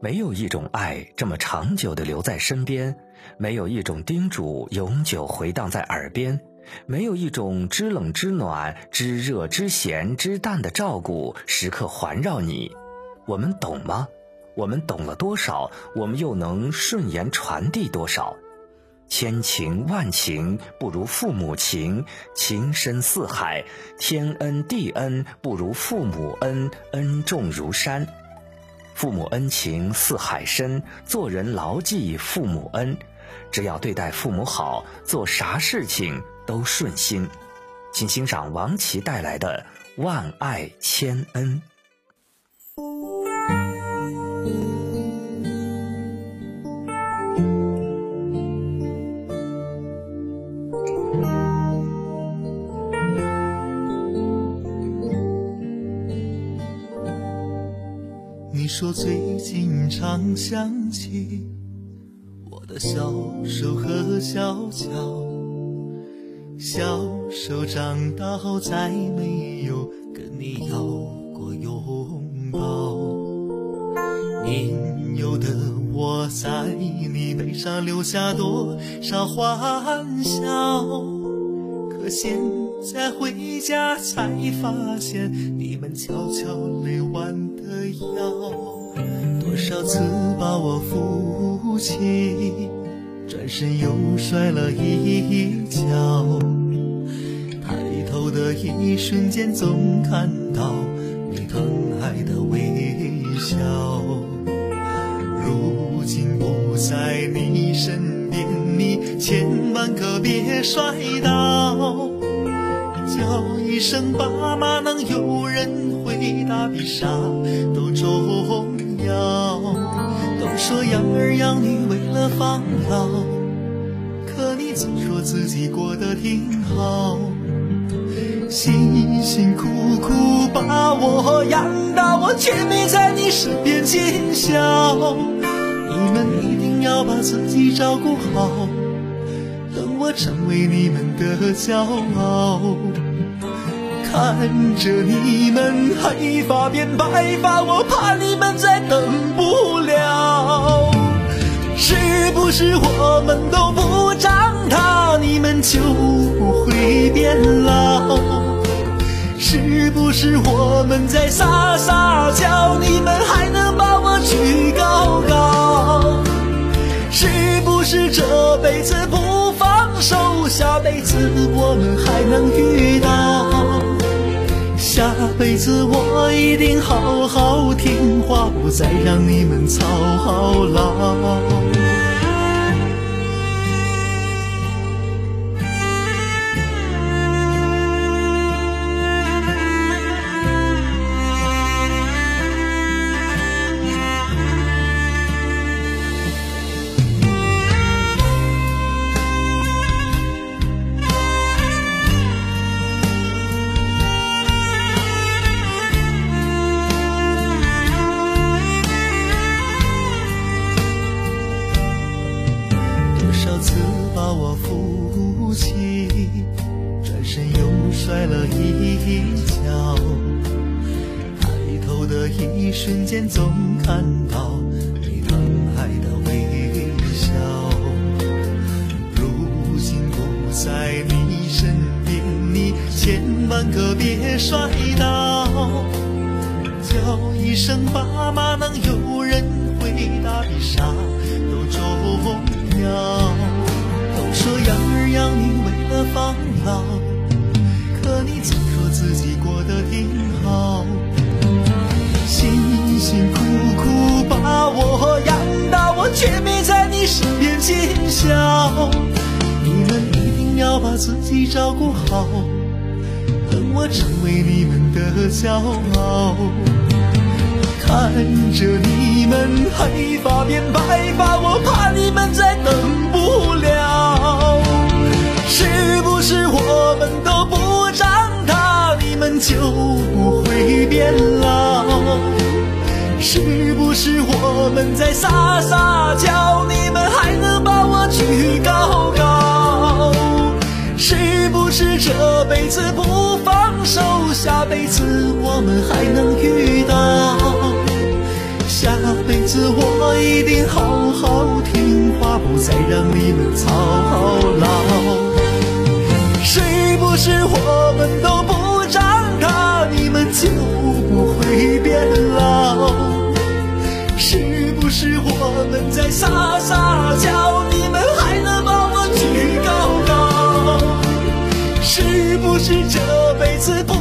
没有一种爱这么长久的留在身边，没有一种叮嘱永久回荡在耳边，没有一种知冷知暖、知热知咸、知淡的照顾时刻环绕你。我们懂吗？我们懂了多少？我们又能顺言传递多少？千情万情不如父母情，情深似海；天恩地恩不如父母恩，恩重如山。父母恩情似海深，做人牢记父母恩。只要对待父母好，做啥事情都顺心。请欣赏王琦带来的《万爱千恩》。说最近常想起我的小手和小脚，小手长大后再没有跟你要过拥抱。年幼的我在你背上留下多少欢笑，可现在回家才发现你们悄悄泪弯。腰，多少次把我扶起，转身又摔了一跤。抬头的一瞬间，总看到你疼爱的微笑。如今不在你身边，你千万可别摔倒。一声爸妈，能有人回答比啥都重要。都说养儿养女为了防老，可你总说自己过得挺好。辛辛苦苦把我养大，我却没在你身边尽孝。你们一定要把自己照顾好，等我成为你们的骄傲。看着你们黑发变白发，我怕你们再等不了。是不是我们都不长大，你们就不会变老？是不是我们在撒撒娇，你们还能把我举高高？是不是这辈子不放手，下辈次我一定好好听话，不再让你们操劳。次把我扶起，转身又摔了一跤，抬头的一瞬间，总看到你疼爱的微笑。如今不在你身边，你千万可别摔倒。叫一声爸妈，能有人回答，比啥都重要。说养儿养女为了防老。可你总说自己过得挺好，辛辛苦苦把我养大，我却没在你身边尽孝。你们一定要把自己照顾好，等我成为你们的骄傲。看着你们黑发变白发，我怕你们再等不了。就不会变老，是不是我们在撒撒娇，你们还能把我举高高？是不是这辈子不放手，下辈子我们还能遇到？下辈子我一定好好听话，不再让你们操劳。我们在撒撒娇，你们还能把我举高高，是不是这辈子不？